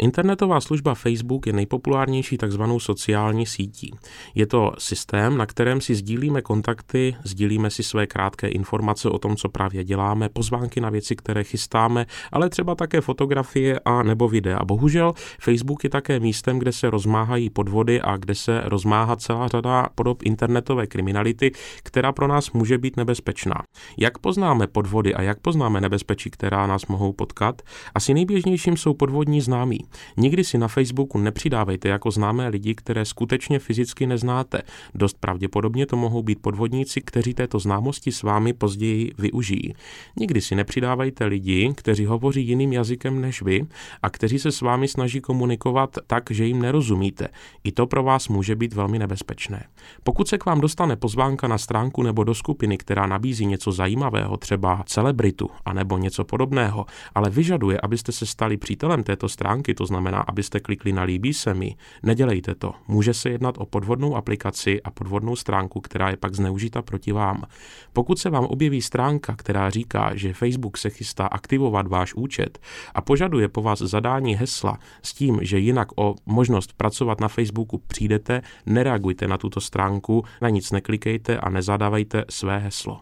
Internetová služba Facebook je nejpopulárnější takzvanou sociální sítí. Je to systém, na kterém si sdílíme kontakty, sdílíme si své krátké informace o tom, co právě děláme, pozvánky na věci, které chystáme, ale třeba také fotografie a nebo videa. Bohužel Facebook je také místem, kde se rozmáhají podvody a kde se rozmáhá celá řada podob internetové kriminality, která pro nás může být nebezpečná. Jak poznáme podvody a jak poznáme nebezpečí, která nás mohou potkat? Asi nejběžnějším jsou podvodní známí. Nikdy si na Facebooku nepřidávejte jako známé lidi, které skutečně fyzicky neznáte. Dost pravděpodobně to mohou být podvodníci, kteří této známosti s vámi později využijí. Nikdy si nepřidávejte lidi, kteří hovoří jiným jazykem než vy a kteří se s vámi snaží komunikovat tak, že jim nerozumíte. I to pro vás může být velmi nebezpečné. Pokud se k vám dostane pozvánka na stránku nebo do skupiny, která nabízí něco zajímavého, třeba celebritu, anebo něco podobného, ale vyžaduje, abyste se stali přítelem této stránky, to znamená, abyste klikli na líbí se mi, nedělejte to. Může se jednat o podvodnou aplikaci a podvodnou stránku, která je pak zneužita proti vám. Pokud se vám objeví stránka, která říká, že Facebook se chystá aktivovat váš účet a požaduje po vás zadání hesla s tím, že jinak o možnost pracovat na Facebooku přijdete, nereagujte na tuto stránku, na nic neklikejte a nezadávejte své heslo.